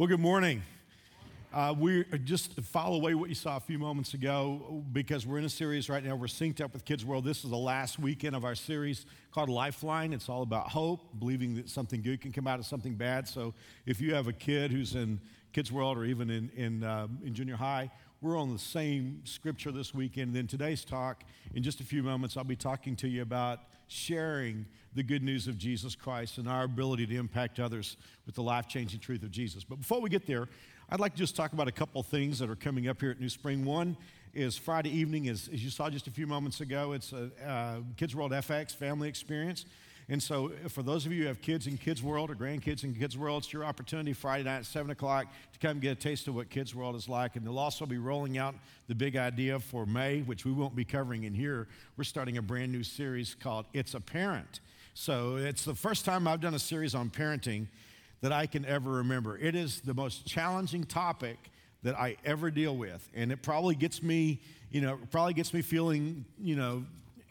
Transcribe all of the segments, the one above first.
Well, good morning. Uh, we just follow away what you saw a few moments ago because we're in a series right now. We're synced up with Kids World. This is the last weekend of our series called Lifeline. It's all about hope, believing that something good can come out of something bad. So if you have a kid who's in Kids World or even in, in, uh, in junior high, we're on the same scripture this weekend. And then today's talk, in just a few moments, I'll be talking to you about sharing the good news of Jesus Christ and our ability to impact others with the life changing truth of Jesus. But before we get there, I'd like to just talk about a couple things that are coming up here at New Spring. One is Friday evening, as, as you saw just a few moments ago, it's a uh, Kids World FX family experience. And so, uh, for those of you who have kids in Kids World or grandkids in Kids World, it's your opportunity Friday night at 7 o'clock to come get a taste of what Kids World is like. And they'll also be rolling out the big idea for May, which we won't be covering in here. We're starting a brand new series called It's a Parent. So, it's the first time I've done a series on parenting that I can ever remember. It is the most challenging topic that I ever deal with. And it probably gets me, you know, probably gets me feeling, you know,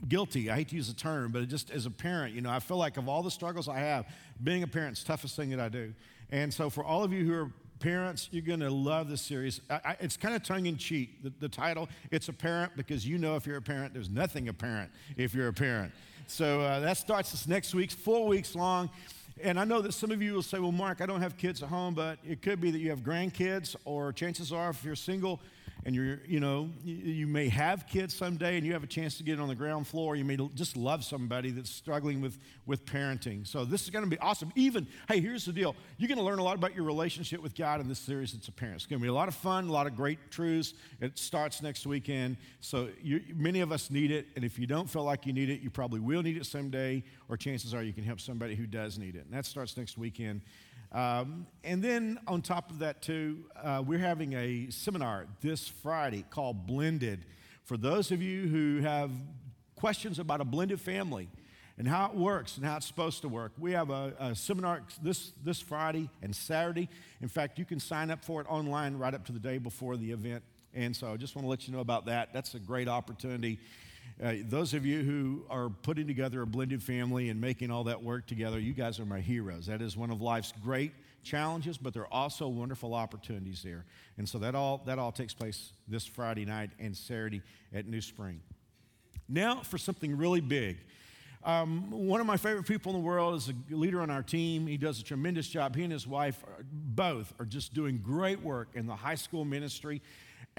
guilty. I hate to use the term, but just as a parent, you know, I feel like of all the struggles I have, being a parent's toughest thing that I do. And so for all of you who are parents, you're going to love this series. I, I, it's kind of tongue in cheek. The, the, title, It's a Parent, because you know if you're a parent, there's nothing apparent if you're a parent. So uh, that starts this next week, four weeks long. And I know that some of you will say, well, Mark, I don't have kids at home, but it could be that you have grandkids, or chances are, if you're single, and you're, you know, you may have kids someday and you have a chance to get on the ground floor. You may just love somebody that's struggling with, with parenting. So this is going to be awesome. Even, hey, here's the deal. You're going to learn a lot about your relationship with God in this series. It's a parent. It's going to be a lot of fun, a lot of great truths. It starts next weekend. So you, many of us need it. And if you don't feel like you need it, you probably will need it someday, or chances are you can help somebody who does need it. And that starts next weekend. Um, and then on top of that, too, uh, we're having a seminar this Friday called Blended. For those of you who have questions about a blended family and how it works and how it's supposed to work, we have a, a seminar this, this Friday and Saturday. In fact, you can sign up for it online right up to the day before the event. And so I just want to let you know about that. That's a great opportunity. Uh, those of you who are putting together a blended family and making all that work together, you guys are my heroes. That is one of life's great challenges, but there are also wonderful opportunities there. And so that all, that all takes place this Friday night and Saturday at New Spring. Now for something really big. Um, one of my favorite people in the world is a leader on our team. He does a tremendous job. He and his wife, are, both, are just doing great work in the high school ministry.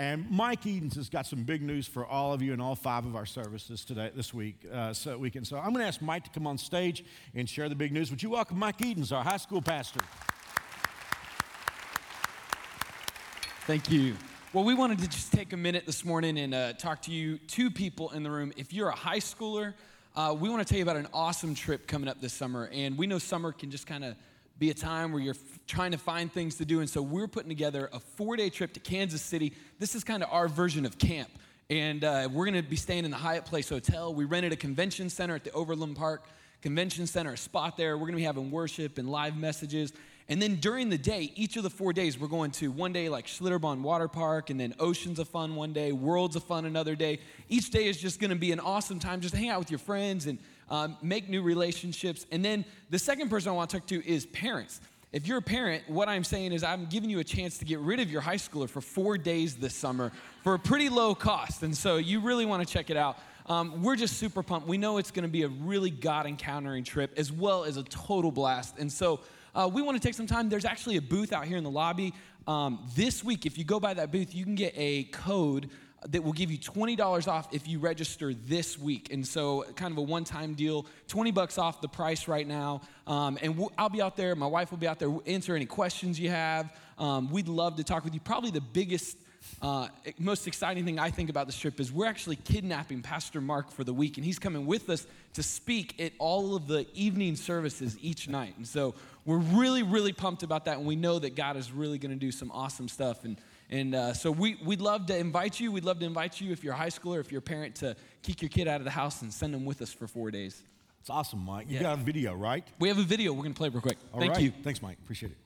And Mike Edens has got some big news for all of you in all five of our services today, this week, uh, so weekend. So I'm going to ask Mike to come on stage and share the big news. Would you welcome Mike Edens, our high school pastor? Thank you. Well, we wanted to just take a minute this morning and uh, talk to you, two people in the room. If you're a high schooler, uh, we want to tell you about an awesome trip coming up this summer. And we know summer can just kind of be a time where you're trying to find things to do. And so we're putting together a four day trip to Kansas City. This is kind of our version of camp. And uh, we're going to be staying in the Hyatt Place Hotel. We rented a convention center at the Overland Park Convention Center, a spot there. We're going to be having worship and live messages. And then during the day, each of the four days, we're going to one day like Schlitterbahn Water Park, and then Oceans of Fun one day, Worlds of Fun another day. Each day is just going to be an awesome time just to hang out with your friends and um, make new relationships. And then the second person I want to talk to is parents. If you're a parent, what I'm saying is I'm giving you a chance to get rid of your high schooler for four days this summer for a pretty low cost. And so you really want to check it out. Um, we're just super pumped. We know it's going to be a really God encountering trip as well as a total blast. And so uh, we want to take some time. There's actually a booth out here in the lobby. Um, this week, if you go by that booth, you can get a code that will give you $20 off if you register this week. And so, kind of a one time deal, 20 bucks off the price right now. Um, and we'll, I'll be out there, my wife will be out there, answer any questions you have. Um, we'd love to talk with you. Probably the biggest uh, most exciting thing I think about this trip is we're actually kidnapping Pastor Mark for the week, and he's coming with us to speak at all of the evening services each night. And so we're really, really pumped about that, and we know that God is really going to do some awesome stuff. And and uh, so we, we'd love to invite you. We'd love to invite you if you're a high schooler, if you're a parent, to kick your kid out of the house and send them with us for four days. It's awesome, Mike. You yeah. got a video, right? We have a video. We're going to play real quick. All Thank right. you. Thanks, Mike. Appreciate it.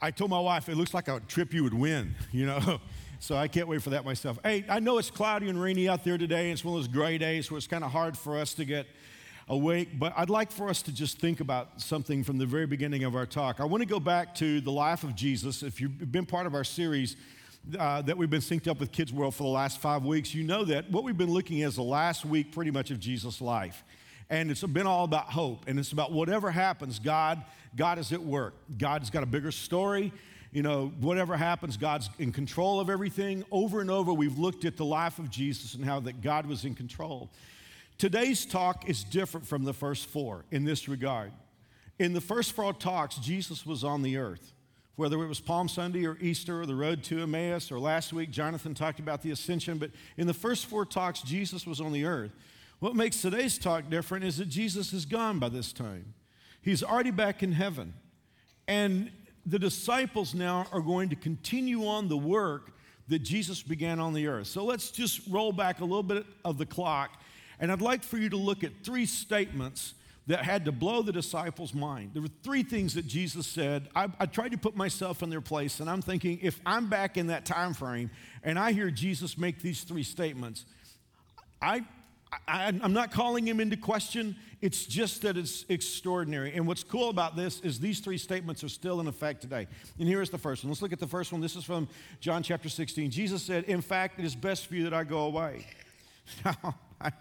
I told my wife it looks like a trip you would win, you know. so I can't wait for that myself. Hey, I know it's cloudy and rainy out there today. It's one of those gray days where it's kind of hard for us to get awake, but I'd like for us to just think about something from the very beginning of our talk. I want to go back to the life of Jesus. If you've been part of our series uh, that we've been synced up with Kids World for the last five weeks, you know that what we've been looking at is the last week pretty much of Jesus' life. And it's been all about hope. And it's about whatever happens, God, God is at work. God's got a bigger story. You know, whatever happens, God's in control of everything. Over and over, we've looked at the life of Jesus and how that God was in control. Today's talk is different from the first four in this regard. In the first four talks, Jesus was on the earth. Whether it was Palm Sunday or Easter or the road to Emmaus or last week, Jonathan talked about the ascension. But in the first four talks, Jesus was on the earth. What makes today's talk different is that Jesus is gone by this time. He's already back in heaven. And the disciples now are going to continue on the work that Jesus began on the earth. So let's just roll back a little bit of the clock and I'd like for you to look at three statements that had to blow the disciples' mind. There were three things that Jesus said. I, I, tried to put myself in their place, and I'm thinking if I'm back in that time frame and I hear Jesus make these three statements, I, I, am not calling him into question. It's just that it's extraordinary. And what's cool about this is these three statements are still in effect today. And here's the first one. Let's look at the first one. This is from John chapter 16. Jesus said, In fact, it is best for you that I go away. Now, I,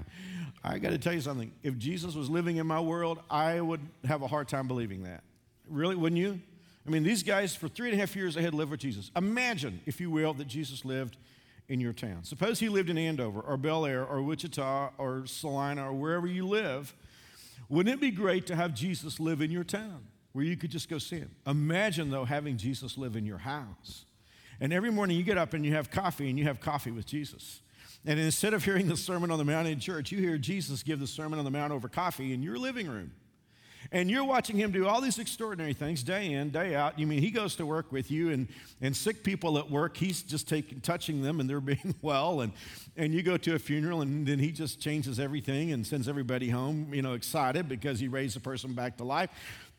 I got to tell you something. If Jesus was living in my world, I would have a hard time believing that. Really, wouldn't you? I mean, these guys, for three and a half years, they had lived with Jesus. Imagine, if you will, that Jesus lived in your town. Suppose he lived in Andover or Bel Aire or Wichita or Salina or wherever you live. Wouldn't it be great to have Jesus live in your town where you could just go see him? Imagine, though, having Jesus live in your house. And every morning you get up and you have coffee and you have coffee with Jesus. And instead of hearing the Sermon on the Mount in church, you hear Jesus give the Sermon on the Mount over coffee in your living room. And you're watching him do all these extraordinary things day in, day out. You mean he goes to work with you, and, and sick people at work, he's just taking, touching them and they're being well. And, and you go to a funeral, and then he just changes everything and sends everybody home, you know, excited because he raised a person back to life.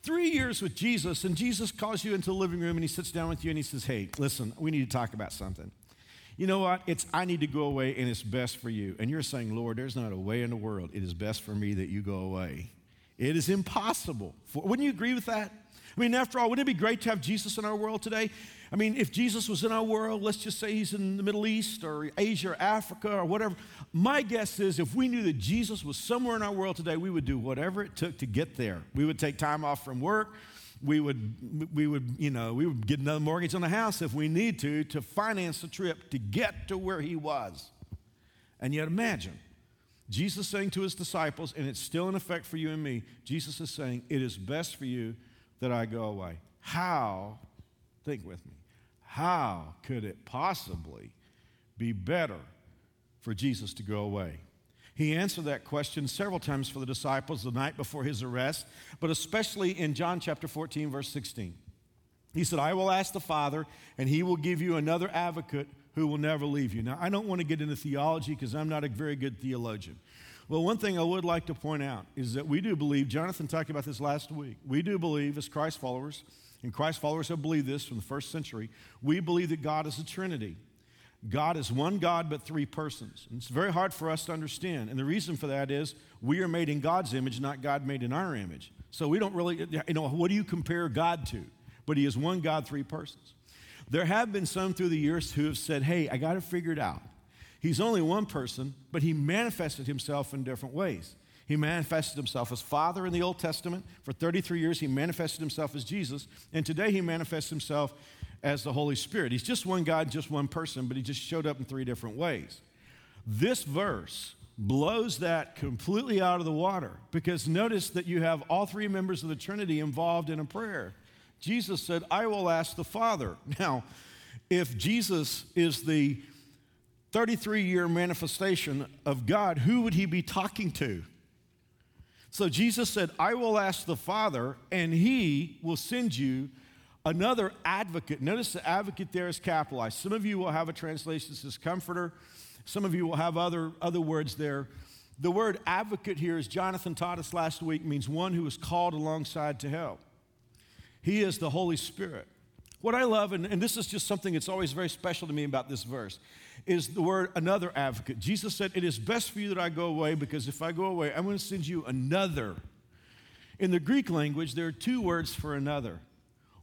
Three years with Jesus, and Jesus calls you into the living room and he sits down with you and he says, Hey, listen, we need to talk about something you know what? It's I need to go away and it's best for you. And you're saying, Lord, there's not a way in the world. It is best for me that you go away. It is impossible. For, wouldn't you agree with that? I mean, after all, wouldn't it be great to have Jesus in our world today? I mean, if Jesus was in our world, let's just say he's in the Middle East or Asia or Africa or whatever. My guess is if we knew that Jesus was somewhere in our world today, we would do whatever it took to get there. We would take time off from work we would, we would, you know, we would get another mortgage on the house if we need to to finance the trip to get to where he was. And yet imagine Jesus saying to his disciples, and it's still in effect for you and me, Jesus is saying, It is best for you that I go away. How, think with me, how could it possibly be better for Jesus to go away? He answered that question several times for the disciples the night before his arrest, but especially in John chapter 14, verse 16. He said, I will ask the Father, and he will give you another advocate who will never leave you. Now, I don't want to get into theology because I'm not a very good theologian. Well, one thing I would like to point out is that we do believe, Jonathan talked about this last week, we do believe as Christ followers, and Christ followers have believed this from the first century, we believe that God is a Trinity. God is one God, but three persons. And it's very hard for us to understand. And the reason for that is we are made in God's image, not God made in our image. So we don't really, you know, what do you compare God to? But He is one God, three persons. There have been some through the years who have said, hey, I got it out. He's only one person, but He manifested Himself in different ways. He manifested himself as Father in the Old Testament. For 33 years, he manifested himself as Jesus. And today, he manifests himself as the Holy Spirit. He's just one God, just one person, but he just showed up in three different ways. This verse blows that completely out of the water because notice that you have all three members of the Trinity involved in a prayer. Jesus said, I will ask the Father. Now, if Jesus is the 33 year manifestation of God, who would he be talking to? So Jesus said, I will ask the Father, and he will send you another advocate. Notice the advocate there is capitalized. Some of you will have a translation that says comforter. Some of you will have other, other words there. The word advocate here, as Jonathan taught us last week, means one who is called alongside to help. He is the Holy Spirit. What I love, and, and this is just something that's always very special to me about this verse, is the word another advocate. Jesus said, It is best for you that I go away because if I go away, I'm going to send you another. In the Greek language, there are two words for another.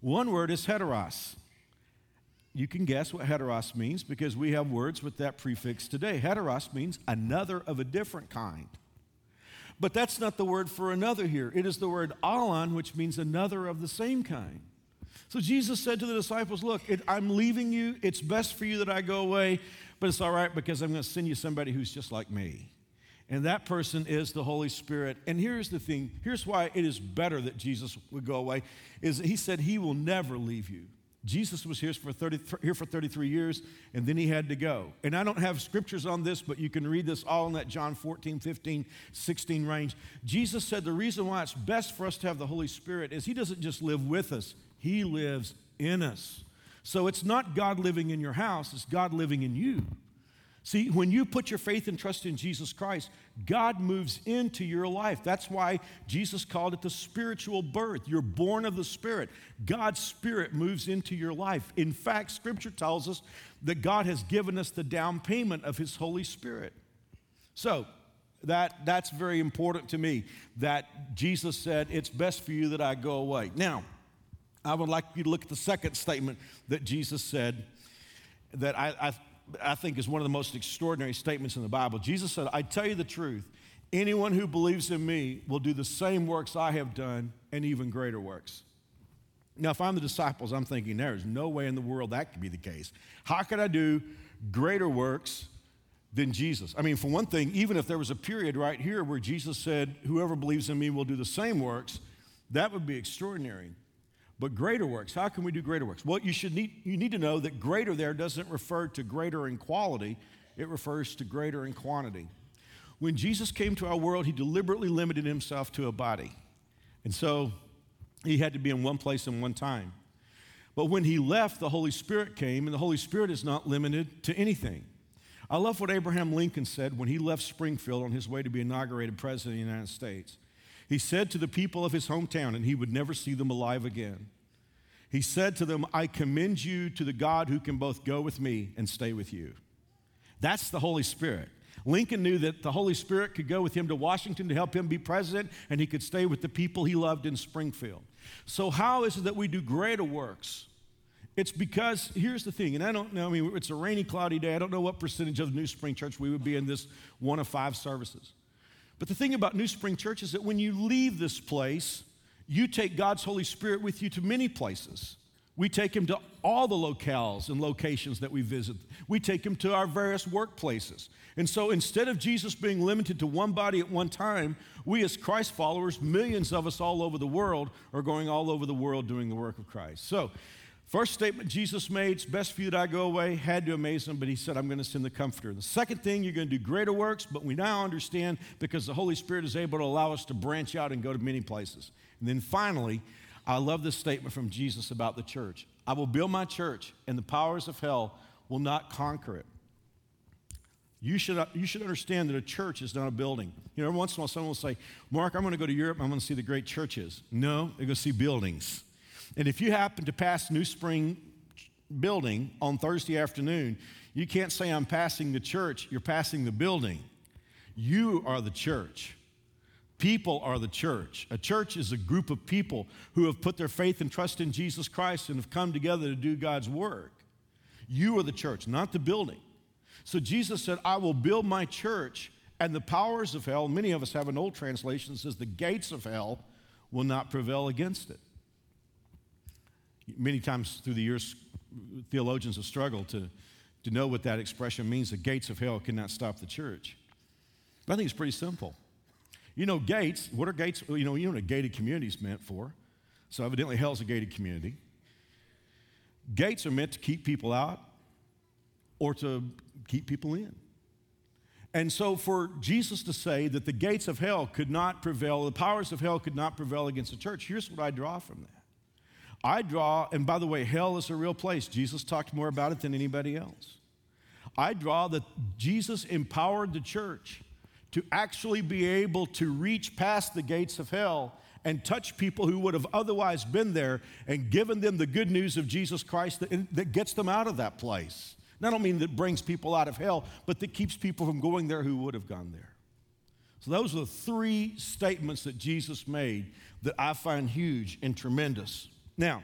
One word is heteros. You can guess what heteros means because we have words with that prefix today. Heteros means another of a different kind. But that's not the word for another here. It is the word alon, which means another of the same kind. So Jesus said to the disciples, Look, it, I'm leaving you. It's best for you that I go away, but it's all right because I'm going to send you somebody who's just like me. And that person is the Holy Spirit. And here's the thing here's why it is better that Jesus would go away is he said he will never leave you. Jesus was here for, 30, here for 33 years, and then he had to go. And I don't have scriptures on this, but you can read this all in that John 14, 15, 16 range. Jesus said the reason why it's best for us to have the Holy Spirit is he doesn't just live with us, he lives in us. So it's not God living in your house, it's God living in you. See, when you put your faith and trust in Jesus Christ, God moves into your life. That's why Jesus called it the spiritual birth. You're born of the Spirit. God's Spirit moves into your life. In fact, Scripture tells us that God has given us the down payment of His Holy Spirit. So, that, that's very important to me that Jesus said, It's best for you that I go away. Now, I would like you to look at the second statement that Jesus said that I, I I think is one of the most extraordinary statements in the Bible. Jesus said, I tell you the truth, anyone who believes in me will do the same works I have done and even greater works. Now, if I'm the disciples, I'm thinking, there's no way in the world that could be the case. How could I do greater works than Jesus? I mean, for one thing, even if there was a period right here where Jesus said, Whoever believes in me will do the same works, that would be extraordinary. But greater works, how can we do greater works? Well, you should need, you need to know that greater there doesn't refer to greater in quality, it refers to greater in quantity. When Jesus came to our world, he deliberately limited himself to a body. And so he had to be in one place and one time. But when he left, the Holy Spirit came, and the Holy Spirit is not limited to anything. I love what Abraham Lincoln said when he left Springfield on his way to be inaugurated president of the United States. He said to the people of his hometown, and he would never see them alive again. He said to them, I commend you to the God who can both go with me and stay with you. That's the Holy Spirit. Lincoln knew that the Holy Spirit could go with him to Washington to help him be president, and he could stay with the people he loved in Springfield. So, how is it that we do greater works? It's because, here's the thing, and I don't know, I mean, it's a rainy, cloudy day. I don't know what percentage of New Spring Church we would be in this one of five services. But the thing about New Spring Church is that when you leave this place, you take God's Holy Spirit with you to many places. We take him to all the locales and locations that we visit. We take him to our various workplaces. And so instead of Jesus being limited to one body at one time, we as Christ followers, millions of us all over the world, are going all over the world doing the work of Christ. So First statement Jesus made, it's best for you that I go away, had to amaze him, but he said, I'm going to send the Comforter. The second thing, you're going to do greater works, but we now understand because the Holy Spirit is able to allow us to branch out and go to many places. And then finally, I love this statement from Jesus about the church I will build my church, and the powers of hell will not conquer it. You should, uh, you should understand that a church is not a building. You know, every once in a while, someone will say, Mark, I'm going to go to Europe, I'm going to see the great churches. No, they're going to see buildings. And if you happen to pass New Spring building on Thursday afternoon, you can't say, I'm passing the church, you're passing the building. You are the church. People are the church. A church is a group of people who have put their faith and trust in Jesus Christ and have come together to do God's work. You are the church, not the building. So Jesus said, I will build my church, and the powers of hell, many of us have an old translation that says, the gates of hell will not prevail against it. Many times through the years, theologians have struggled to, to know what that expression means. The gates of hell cannot stop the church. But I think it's pretty simple. You know, gates, what are gates? You know, you know what a gated community is meant for. So evidently, hell's a gated community. Gates are meant to keep people out or to keep people in. And so, for Jesus to say that the gates of hell could not prevail, the powers of hell could not prevail against the church, here's what I draw from that. I draw, and by the way, hell is a real place. Jesus talked more about it than anybody else. I draw that Jesus empowered the church to actually be able to reach past the gates of hell and touch people who would have otherwise been there and given them the good news of Jesus Christ that, that gets them out of that place. And I don't mean that brings people out of hell, but that keeps people from going there who would have gone there. So, those are the three statements that Jesus made that I find huge and tremendous. Now,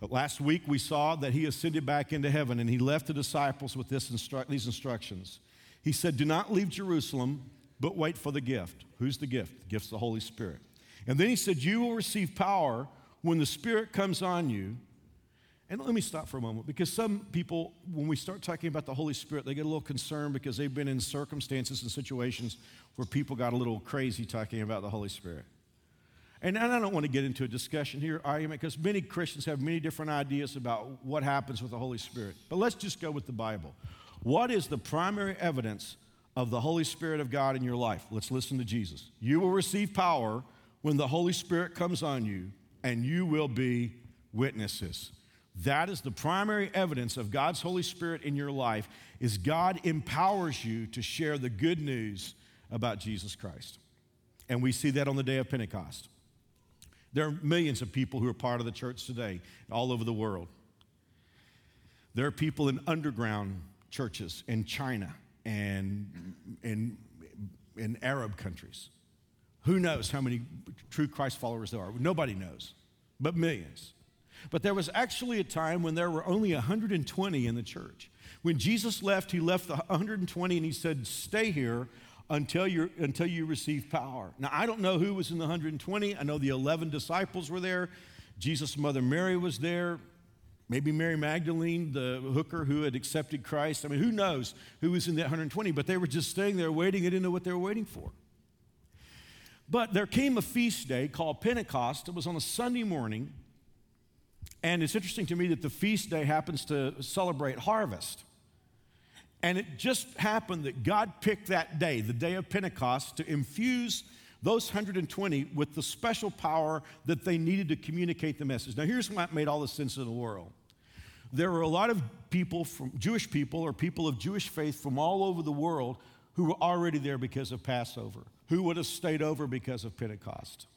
last week we saw that he ascended back into heaven and he left the disciples with this instru- these instructions. He said, Do not leave Jerusalem, but wait for the gift. Who's the gift? The gift's the Holy Spirit. And then he said, You will receive power when the Spirit comes on you. And let me stop for a moment because some people, when we start talking about the Holy Spirit, they get a little concerned because they've been in circumstances and situations where people got a little crazy talking about the Holy Spirit. And I don't want to get into a discussion here, argument, because many Christians have many different ideas about what happens with the Holy Spirit. But let's just go with the Bible. What is the primary evidence of the Holy Spirit of God in your life? Let's listen to Jesus. You will receive power when the Holy Spirit comes on you, and you will be witnesses. That is the primary evidence of God's Holy Spirit in your life is God empowers you to share the good news about Jesus Christ. And we see that on the day of Pentecost. There are millions of people who are part of the church today all over the world. There are people in underground churches in China and in, in Arab countries. Who knows how many true Christ followers there are? Nobody knows, but millions. But there was actually a time when there were only 120 in the church. When Jesus left, he left the 120 and he said, Stay here until, you until you receive power. Now, I don't know who was in the 120. I know the 11 disciples were there. Jesus' mother Mary was there. Maybe Mary Magdalene, the hooker who had accepted Christ. I mean, who knows who was in that 120, but they were just staying there waiting. They didn't know what they were waiting for. But there came a feast day called Pentecost. It was on a Sunday morning. And it's interesting to me that the feast day happens to celebrate harvest. And it just happened that God picked that day, the day of Pentecost, to infuse those 120 with the special power that they needed to communicate the message. Now, here's what made all the sense in the world. There were a lot of people from Jewish people or people of Jewish faith from all over the world who were already there because of Passover, who would have stayed over because of Pentecost.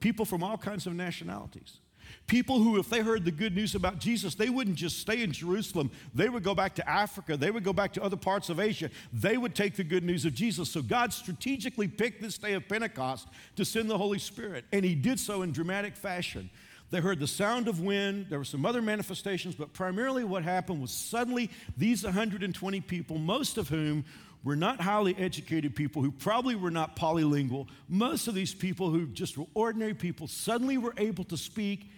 People from all kinds of nationalities. People who, if they heard the good news about Jesus, they wouldn't just stay in Jerusalem. They would go back to Africa. They would go back to other parts of Asia. They would take the good news of Jesus. So God strategically picked this day of Pentecost to send the Holy Spirit. And He did so in dramatic fashion. They heard the sound of wind. There were some other manifestations, but primarily what happened was suddenly these 120 people, most of whom were not highly educated people who probably were not polylingual. Most of these people who just were ordinary people suddenly were able to speak,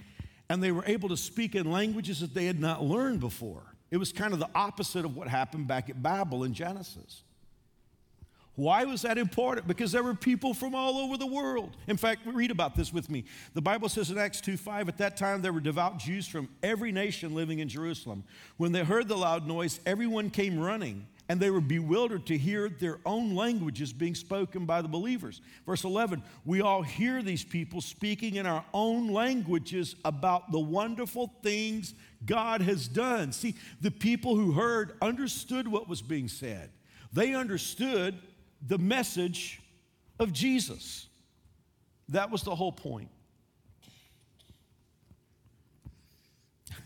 and they were able to speak in languages that they had not learned before. It was kind of the opposite of what happened back at Babel in Genesis. Why was that important? Because there were people from all over the world. In fact, read about this with me. The Bible says in Acts 2 5, at that time there were devout Jews from every nation living in Jerusalem. When they heard the loud noise, everyone came running and they were bewildered to hear their own languages being spoken by the believers. Verse 11, we all hear these people speaking in our own languages about the wonderful things God has done. See, the people who heard understood what was being said, they understood the message of Jesus. That was the whole point.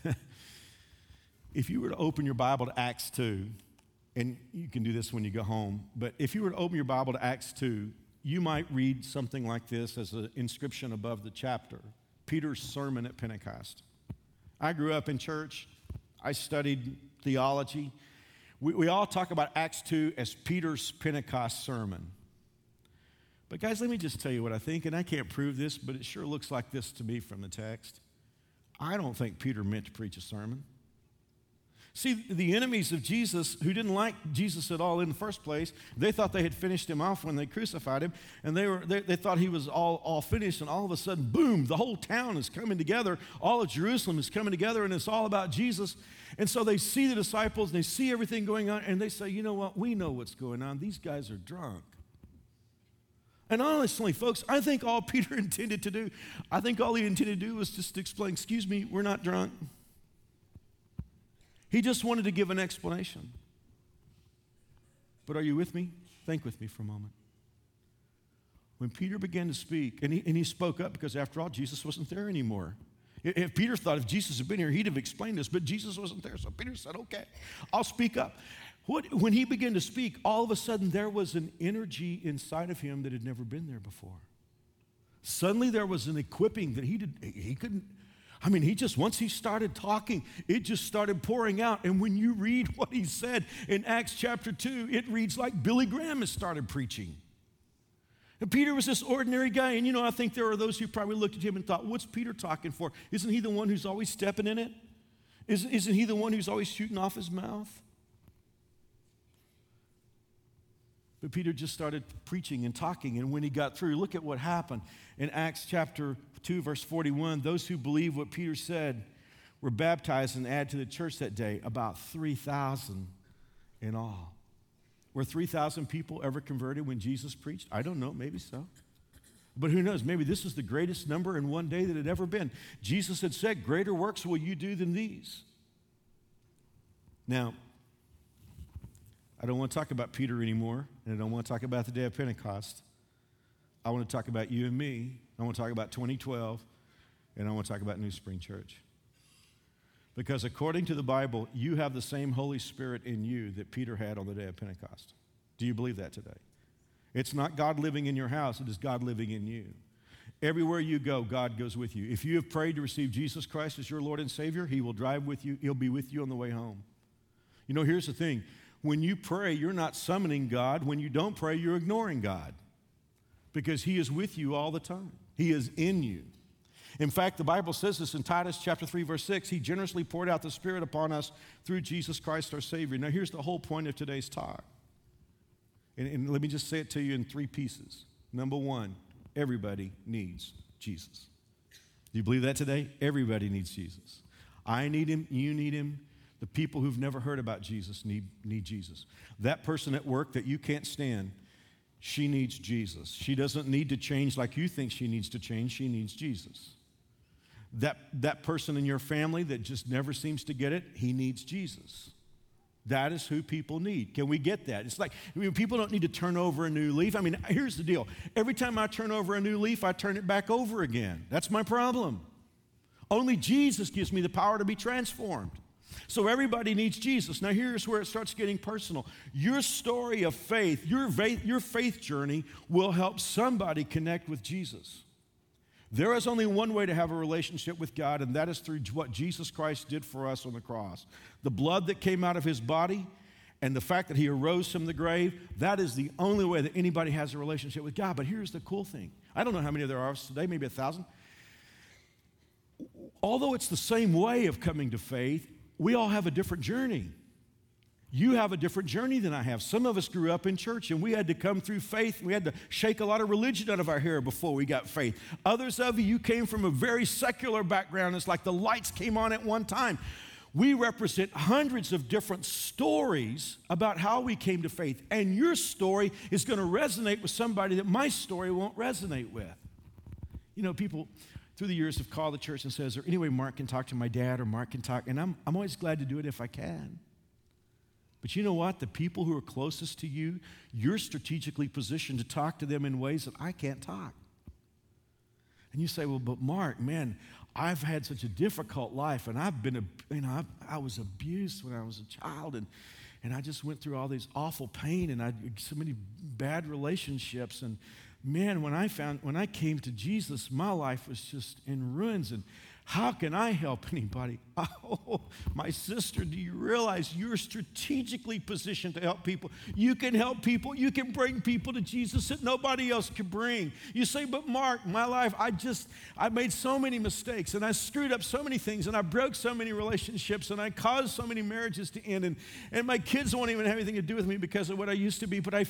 if you were to open your Bible to Acts 2, and you can do this when you go home, but if you were to open your Bible to Acts 2, you might read something like this as an inscription above the chapter Peter's sermon at Pentecost. I grew up in church, I studied theology. We, we all talk about Acts 2 as Peter's Pentecost sermon. But, guys, let me just tell you what I think, and I can't prove this, but it sure looks like this to me from the text. I don't think Peter meant to preach a sermon. See, the enemies of Jesus, who didn't like Jesus at all in the first place, they thought they had finished him off when they crucified him, and they, were, they, they thought he was all, all finished, and all of a sudden, boom, the whole town is coming together. All of Jerusalem is coming together, and it's all about Jesus. And so they see the disciples, and they see everything going on, and they say, you know what? We know what's going on. These guys are drunk. And honestly, folks, I think all Peter intended to do, I think all he intended to do was just explain, excuse me, we're not drunk. He just wanted to give an explanation. But are you with me? Think with me for a moment. when Peter began to speak, and he, and he spoke up because after all, Jesus wasn't there anymore. If Peter thought if Jesus had been here, he'd have explained this, but Jesus wasn't there. So Peter said, Okay, I'll speak up. What, when he began to speak, all of a sudden there was an energy inside of him that had never been there before. Suddenly there was an equipping that he did he couldn't I mean, he just, once he started talking, it just started pouring out. And when you read what he said in Acts chapter 2, it reads like Billy Graham has started preaching. And Peter was this ordinary guy. And you know, I think there are those who probably looked at him and thought, what's Peter talking for? Isn't he the one who's always stepping in it? Isn't, isn't he the one who's always shooting off his mouth? But Peter just started preaching and talking. And when he got through, look at what happened. In Acts chapter 2, verse 41, those who believed what Peter said were baptized and added to the church that day, about 3,000 in all. Were 3,000 people ever converted when Jesus preached? I don't know, maybe so. But who knows? Maybe this is the greatest number in one day that had ever been. Jesus had said, Greater works will you do than these. Now, I don't want to talk about Peter anymore, and I don't want to talk about the day of Pentecost. I want to talk about you and me. I want to talk about 2012, and I want to talk about New Spring Church. Because according to the Bible, you have the same Holy Spirit in you that Peter had on the day of Pentecost. Do you believe that today? It's not God living in your house, it is God living in you. Everywhere you go, God goes with you. If you have prayed to receive Jesus Christ as your Lord and Savior, He will drive with you, He'll be with you on the way home. You know, here's the thing when you pray, you're not summoning God. When you don't pray, you're ignoring God because He is with you all the time, He is in you. In fact, the Bible says this in Titus chapter 3 verse 6, he generously poured out the spirit upon us through Jesus Christ our savior. Now here's the whole point of today's talk. And, and let me just say it to you in three pieces. Number 1, everybody needs Jesus. Do you believe that today? Everybody needs Jesus. I need him, you need him. The people who've never heard about Jesus need, need Jesus. That person at work that you can't stand, she needs Jesus. She doesn't need to change like you think she needs to change, she needs Jesus. That, that person in your family that just never seems to get it, he needs Jesus. That is who people need. Can we get that? It's like, I mean, people don't need to turn over a new leaf. I mean, here's the deal every time I turn over a new leaf, I turn it back over again. That's my problem. Only Jesus gives me the power to be transformed. So everybody needs Jesus. Now, here's where it starts getting personal. Your story of faith, your faith, your faith journey will help somebody connect with Jesus. There is only one way to have a relationship with God, and that is through what Jesus Christ did for us on the cross. The blood that came out of his body and the fact that he arose from the grave, that is the only way that anybody has a relationship with God. But here's the cool thing I don't know how many there are today, maybe a thousand. Although it's the same way of coming to faith, we all have a different journey. You have a different journey than I have. Some of us grew up in church and we had to come through faith. We had to shake a lot of religion out of our hair before we got faith. Others of you, you came from a very secular background. It's like the lights came on at one time. We represent hundreds of different stories about how we came to faith. And your story is going to resonate with somebody that my story won't resonate with. You know, people through the years have called the church and says, or anyway, Mark can talk to my dad or Mark can talk. And I'm, I'm always glad to do it if I can. But you know what? The people who are closest to you, you're strategically positioned to talk to them in ways that I can't talk. And you say, well, but Mark, man, I've had such a difficult life, and I've been, a, you know, I, I was abused when I was a child, and, and I just went through all these awful pain, and I so many bad relationships, and man, when I found, when I came to Jesus, my life was just in ruins, and how can I help anybody? Oh, my sister, do you realize you're strategically positioned to help people? You can help people. You can bring people to Jesus that nobody else can bring. You say, but Mark, my life, I just, I made so many mistakes and I screwed up so many things and I broke so many relationships and I caused so many marriages to end and, and my kids won't even have anything to do with me because of what I used to be. But I,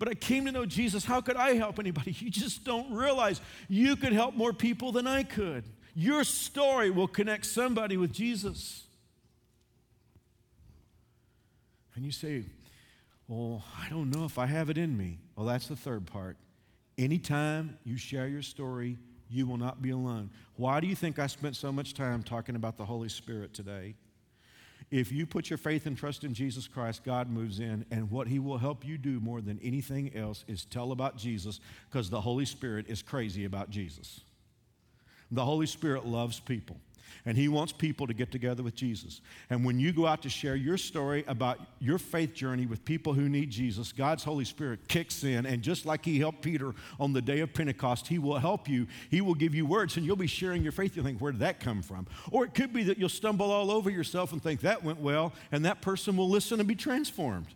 but I came to know Jesus. How could I help anybody? You just don't realize you could help more people than I could. Your story will connect somebody with Jesus. And you say, Well, I don't know if I have it in me. Well, that's the third part. Anytime you share your story, you will not be alone. Why do you think I spent so much time talking about the Holy Spirit today? If you put your faith and trust in Jesus Christ, God moves in, and what He will help you do more than anything else is tell about Jesus because the Holy Spirit is crazy about Jesus. The Holy Spirit loves people. And he wants people to get together with Jesus. And when you go out to share your story about your faith journey with people who need Jesus, God's Holy Spirit kicks in. And just like he helped Peter on the day of Pentecost, he will help you. He will give you words, and you'll be sharing your faith. You'll think, where did that come from? Or it could be that you'll stumble all over yourself and think, that went well, and that person will listen and be transformed.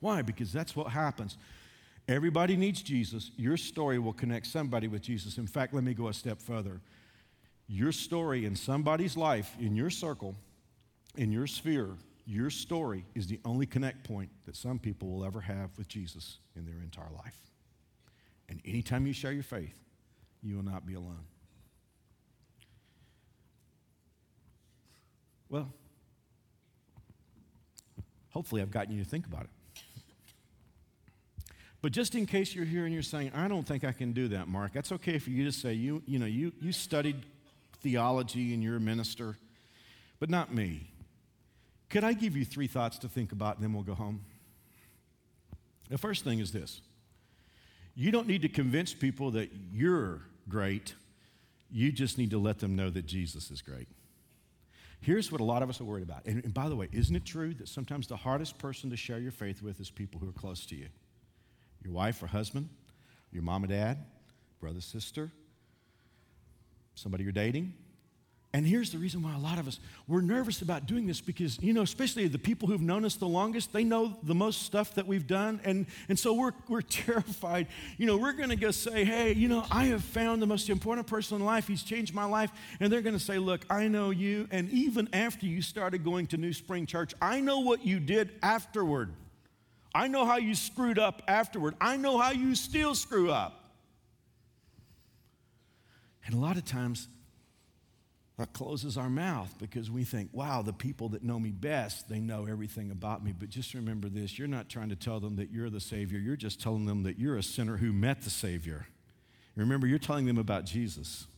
Why? Because that's what happens. Everybody needs Jesus. Your story will connect somebody with Jesus. In fact, let me go a step further. Your story in somebody's life, in your circle, in your sphere, your story is the only connect point that some people will ever have with Jesus in their entire life. And anytime you share your faith, you will not be alone. Well, hopefully, I've gotten you to think about it. But just in case you're here and you're saying, I don't think I can do that, Mark, that's okay for you to say, you, you know, you, you studied theology and you're a minister, but not me. Could I give you three thoughts to think about and then we'll go home? The first thing is this you don't need to convince people that you're great, you just need to let them know that Jesus is great. Here's what a lot of us are worried about. And, and by the way, isn't it true that sometimes the hardest person to share your faith with is people who are close to you? Your wife or husband, your mom or dad, brother, sister, somebody you're dating. And here's the reason why a lot of us, we're nervous about doing this because, you know, especially the people who've known us the longest, they know the most stuff that we've done. And, and so we're, we're terrified. You know, we're going to go say, hey, you know, I have found the most important person in life. He's changed my life. And they're going to say, look, I know you. And even after you started going to New Spring Church, I know what you did afterward. I know how you screwed up afterward. I know how you still screw up. And a lot of times, that closes our mouth because we think, wow, the people that know me best, they know everything about me. But just remember this you're not trying to tell them that you're the Savior, you're just telling them that you're a sinner who met the Savior. Remember, you're telling them about Jesus.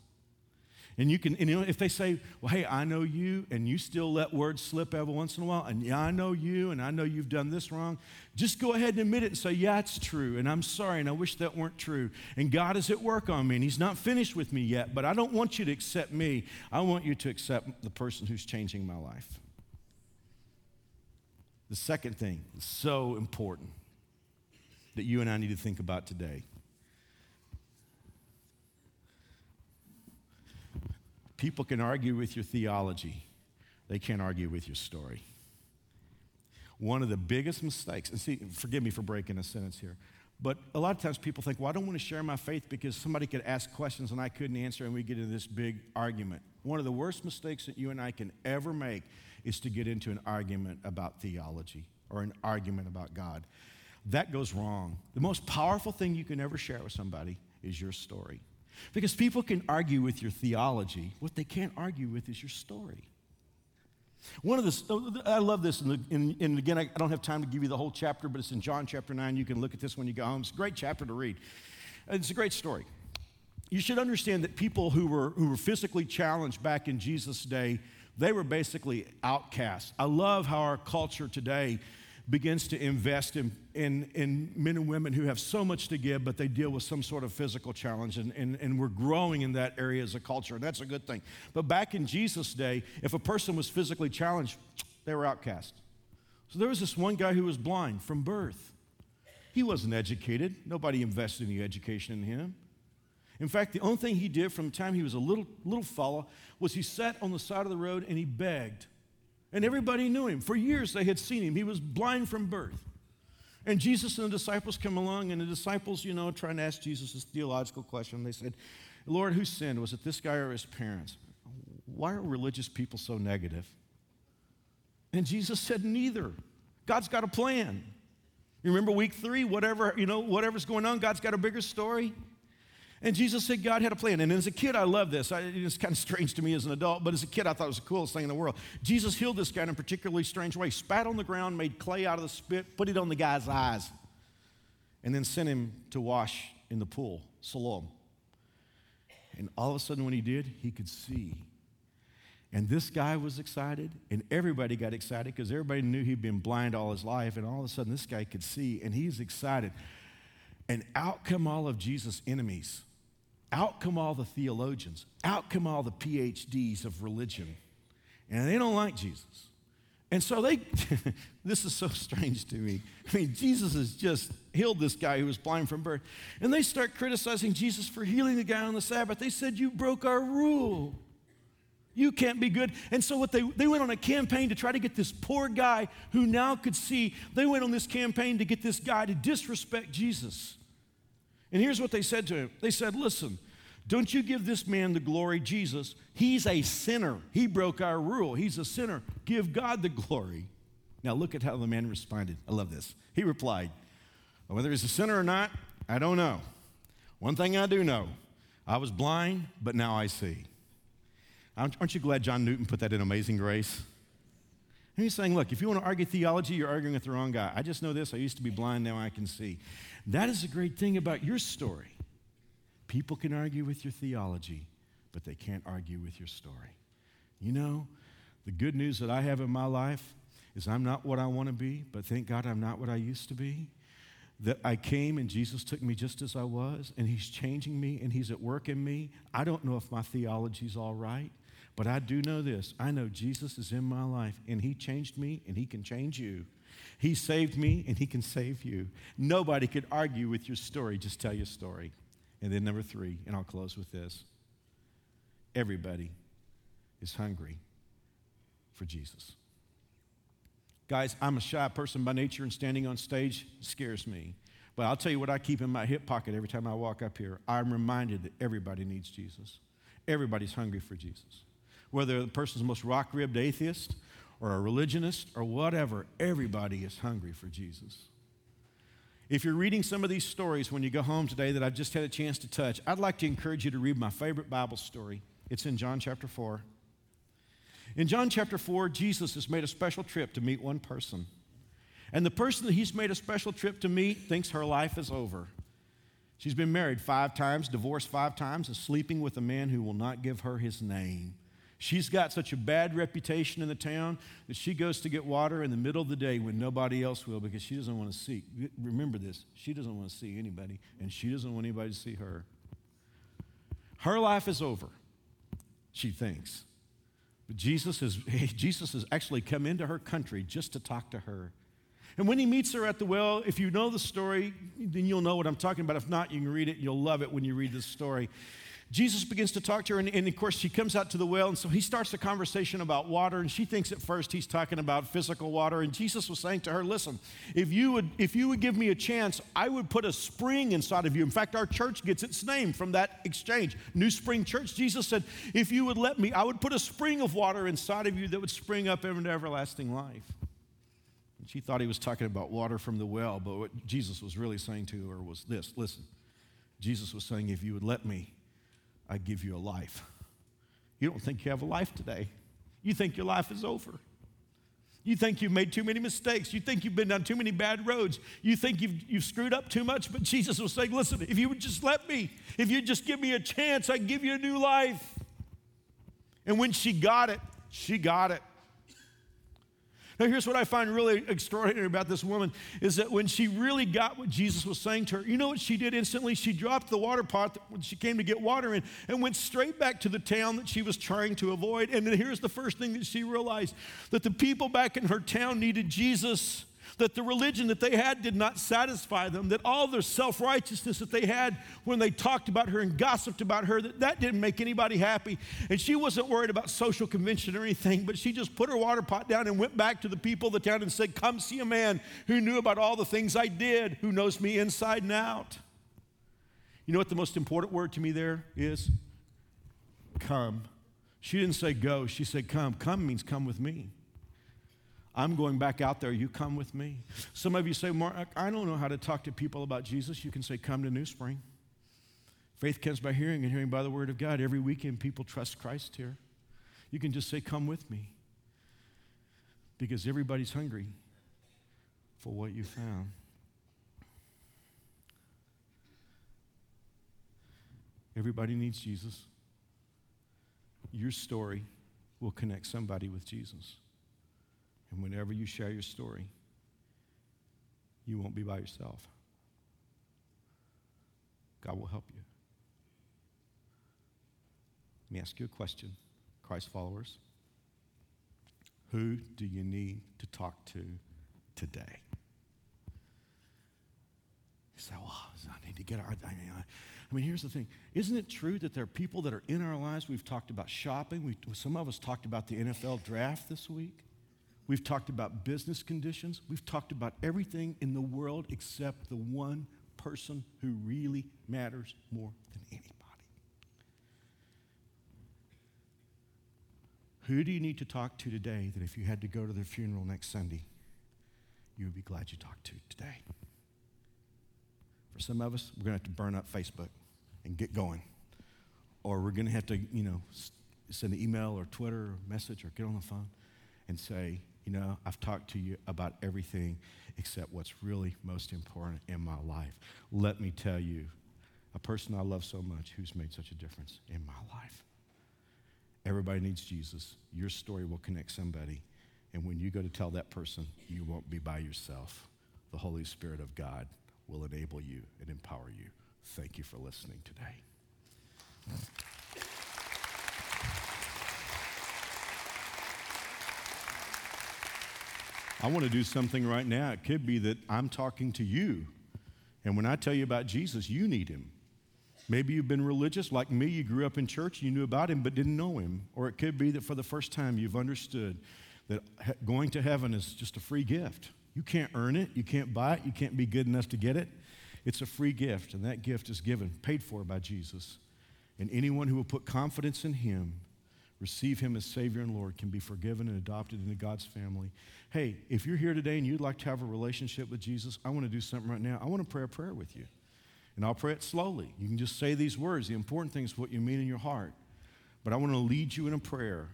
And you can, and you know, if they say, well, hey, I know you, and you still let words slip every once in a while, and yeah, I know you, and I know you've done this wrong, just go ahead and admit it and say, yeah, it's true, and I'm sorry, and I wish that weren't true. And God is at work on me, and He's not finished with me yet, but I don't want you to accept me. I want you to accept the person who's changing my life. The second thing is so important that you and I need to think about today People can argue with your theology, they can't argue with your story. One of the biggest mistakes, and see, forgive me for breaking a sentence here, but a lot of times people think, well, I don't want to share my faith because somebody could ask questions and I couldn't answer, and we get into this big argument. One of the worst mistakes that you and I can ever make is to get into an argument about theology or an argument about God. That goes wrong. The most powerful thing you can ever share with somebody is your story. Because people can argue with your theology. What they can't argue with is your story. One of the, I love this, and, and again, I don't have time to give you the whole chapter, but it's in John chapter 9. You can look at this when you go home. It's a great chapter to read. It's a great story. You should understand that people who were, who were physically challenged back in Jesus' day, they were basically outcasts. I love how our culture today begins to invest in, in, in, men and women who have so much to give, but they deal with some sort of physical challenge. And, and, and we're growing in that area as a culture, and that's a good thing. But back in Jesus' day, if a person was physically challenged, they were outcast. So there was this one guy who was blind from birth. He wasn't educated, nobody invested any education in him. In fact, the only thing he did from the time he was a little, little fella was he sat on the side of the road and he begged. And everybody knew him. For years they had seen him. He was blind from birth. And Jesus and the disciples come along, and the disciples, you know, trying to ask Jesus this theological question. They said, Lord, who sinned? Was it this guy or his parents? Why are religious people so negative? And Jesus said, Neither. God's got a plan. You remember week three, whatever, you know, whatever's going on, God's got a bigger story. And Jesus said God had a plan. And as a kid, I love this. It's kind of strange to me as an adult, but as a kid, I thought it was the coolest thing in the world. Jesus healed this guy in a particularly strange way. Spat on the ground, made clay out of the spit, put it on the guy's eyes, and then sent him to wash in the pool, Siloam. And all of a sudden, when he did, he could see. And this guy was excited, and everybody got excited because everybody knew he'd been blind all his life, and all of a sudden this guy could see, and he's excited. And out come all of Jesus' enemies. Out come all the theologians. Out come all the PhDs of religion. And they don't like Jesus. And so they, this is so strange to me. I mean, Jesus has just healed this guy who was blind from birth. And they start criticizing Jesus for healing the guy on the Sabbath. They said, You broke our rule. You can't be good. And so what they, they went on a campaign to try to get this poor guy who now could see, they went on this campaign to get this guy to disrespect Jesus. And here's what they said to him. They said, listen, don't you give this man the glory, Jesus. He's a sinner. He broke our rule. He's a sinner. Give God the glory. Now look at how the man responded. I love this. He replied, whether he's a sinner or not, I don't know. One thing I do know I was blind, but now I see. Aren't you glad John Newton put that in Amazing Grace? And he's saying, look, if you want to argue theology, you're arguing with the wrong guy. I just know this. I used to be blind, now I can see. That is a great thing about your story. People can argue with your theology, but they can't argue with your story. You know, the good news that I have in my life is I'm not what I want to be, but thank God I'm not what I used to be. That I came and Jesus took me just as I was, and He's changing me and He's at work in me. I don't know if my theology's all right. But I do know this I know Jesus is in my life, and He changed me, and He can change you. He saved me, and He can save you. Nobody could argue with your story. Just tell your story. And then, number three, and I'll close with this everybody is hungry for Jesus. Guys, I'm a shy person by nature, and standing on stage scares me. But I'll tell you what I keep in my hip pocket every time I walk up here. I'm reminded that everybody needs Jesus. Everybody's hungry for Jesus whether the person's the most rock ribbed atheist or a religionist or whatever, everybody is hungry for Jesus. If you're reading some of these stories when you go home today that I've just had a chance to touch, I'd like to encourage you to read my favorite Bible story. It's in John chapter 4. In John chapter 4, Jesus has made a special trip to meet one person. And the person that he's made a special trip to meet thinks her life is over. She's been married five times, divorced five times, and sleeping with a man who will not give her his name. She's got such a bad reputation in the town that she goes to get water in the middle of the day when nobody else will because she doesn't want to see. Remember this she doesn't want to see anybody, and she doesn't want anybody to see her. Her life is over, she thinks. But Jesus, is, Jesus has actually come into her country just to talk to her. And when he meets her at the well, if you know the story, then you'll know what I'm talking about. If not, you can read it. You'll love it when you read this story. Jesus begins to talk to her, and, and, of course, she comes out to the well, and so he starts a conversation about water, and she thinks at first he's talking about physical water. And Jesus was saying to her, Listen, if you would, if you would give me a chance, I would put a spring inside of you. In fact, our church gets its name from that exchange, New Spring Church. Jesus said, If you would let me, I would put a spring of water inside of you that would spring up into everlasting life. And she thought he was talking about water from the well, but what Jesus was really saying to her was this listen, Jesus was saying, If you would let me, I give you a life. You don't think you have a life today. You think your life is over. You think you've made too many mistakes. You think you've been down too many bad roads. You think you've, you've screwed up too much. But Jesus was saying, listen, if you would just let me, if you'd just give me a chance, I'd give you a new life. And when she got it, she got it. Now, here's what I find really extraordinary about this woman is that when she really got what Jesus was saying to her, you know what she did instantly? She dropped the water pot when she came to get water in and went straight back to the town that she was trying to avoid. And then here's the first thing that she realized that the people back in her town needed Jesus that the religion that they had did not satisfy them, that all their self righteousness that they had when they talked about her and gossiped about her, that that didn't make anybody happy. And she wasn't worried about social convention or anything, but she just put her water pot down and went back to the people of the town and said, Come see a man who knew about all the things I did, who knows me inside and out. You know what the most important word to me there is? Come. She didn't say go, she said come. Come means come with me. I'm going back out there. You come with me. Some of you say, Mark, I don't know how to talk to people about Jesus. You can say, Come to New Spring. Faith comes by hearing, and hearing by the Word of God. Every weekend, people trust Christ here. You can just say, Come with me. Because everybody's hungry for what you found. Everybody needs Jesus. Your story will connect somebody with Jesus. And whenever you share your story, you won't be by yourself. God will help you. Let me ask you a question, Christ followers. Who do you need to talk to today? You say, well, I need to get our. I mean, I mean, here's the thing. Isn't it true that there are people that are in our lives? We've talked about shopping. We, some of us talked about the NFL draft this week. We've talked about business conditions. We've talked about everything in the world except the one person who really matters more than anybody. Who do you need to talk to today that if you had to go to their funeral next Sunday, you would be glad you talked to today? For some of us, we're going to have to burn up Facebook and get going. Or we're going to have to, you know, send an email or Twitter or message or get on the phone and say, you know, I've talked to you about everything except what's really most important in my life. Let me tell you, a person I love so much who's made such a difference in my life. Everybody needs Jesus. Your story will connect somebody. And when you go to tell that person, you won't be by yourself. The Holy Spirit of God will enable you and empower you. Thank you for listening today. I want to do something right now. It could be that I'm talking to you, and when I tell you about Jesus, you need him. Maybe you've been religious like me, you grew up in church, you knew about him but didn't know him. Or it could be that for the first time you've understood that going to heaven is just a free gift. You can't earn it, you can't buy it, you can't be good enough to get it. It's a free gift, and that gift is given, paid for by Jesus. And anyone who will put confidence in him, receive him as Savior and Lord, can be forgiven and adopted into God's family. Hey, if you're here today and you'd like to have a relationship with Jesus, I want to do something right now. I want to pray a prayer with you. And I'll pray it slowly. You can just say these words. The important thing is what you mean in your heart. But I want to lead you in a prayer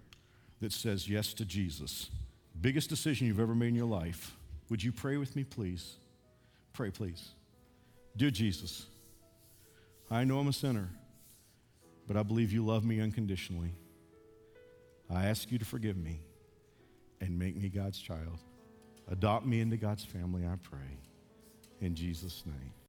that says yes to Jesus. Biggest decision you've ever made in your life. Would you pray with me, please? Pray, please. Dear Jesus, I know I'm a sinner, but I believe you love me unconditionally. I ask you to forgive me and make me God's child. Adopt me into God's family, I pray. In Jesus' name.